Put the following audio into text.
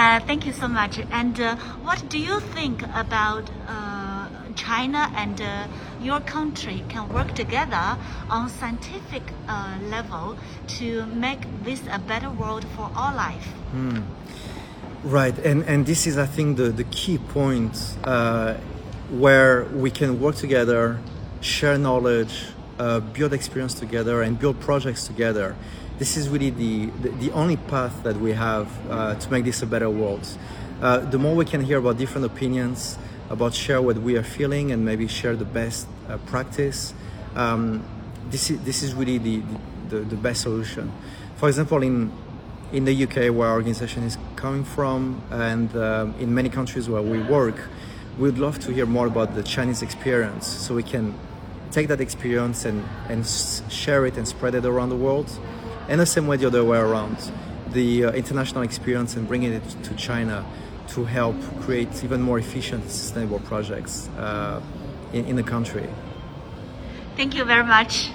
Uh, thank you so much. And uh, what do you think about uh, China and uh, your country can work together on scientific uh, level to make this a better world for all life? Right, and, and this is, I think, the, the key point where we can work together, share knowledge, build experience together, and build projects together. This is really the, the, the only path that we have uh, to make this a better world. Uh, the more we can hear about different opinions, about share what we are feeling, and maybe share the best uh, practice, um, this, is, this is really the, the, the best solution. For example, in in the UK, where our organization is coming from, and um, in many countries where we work, we'd love to hear more about the Chinese experience so we can take that experience and, and share it and spread it around the world. And the same way the other way around, the uh, international experience and bringing it to China to help create even more efficient, sustainable projects uh, in, in the country. Thank you very much.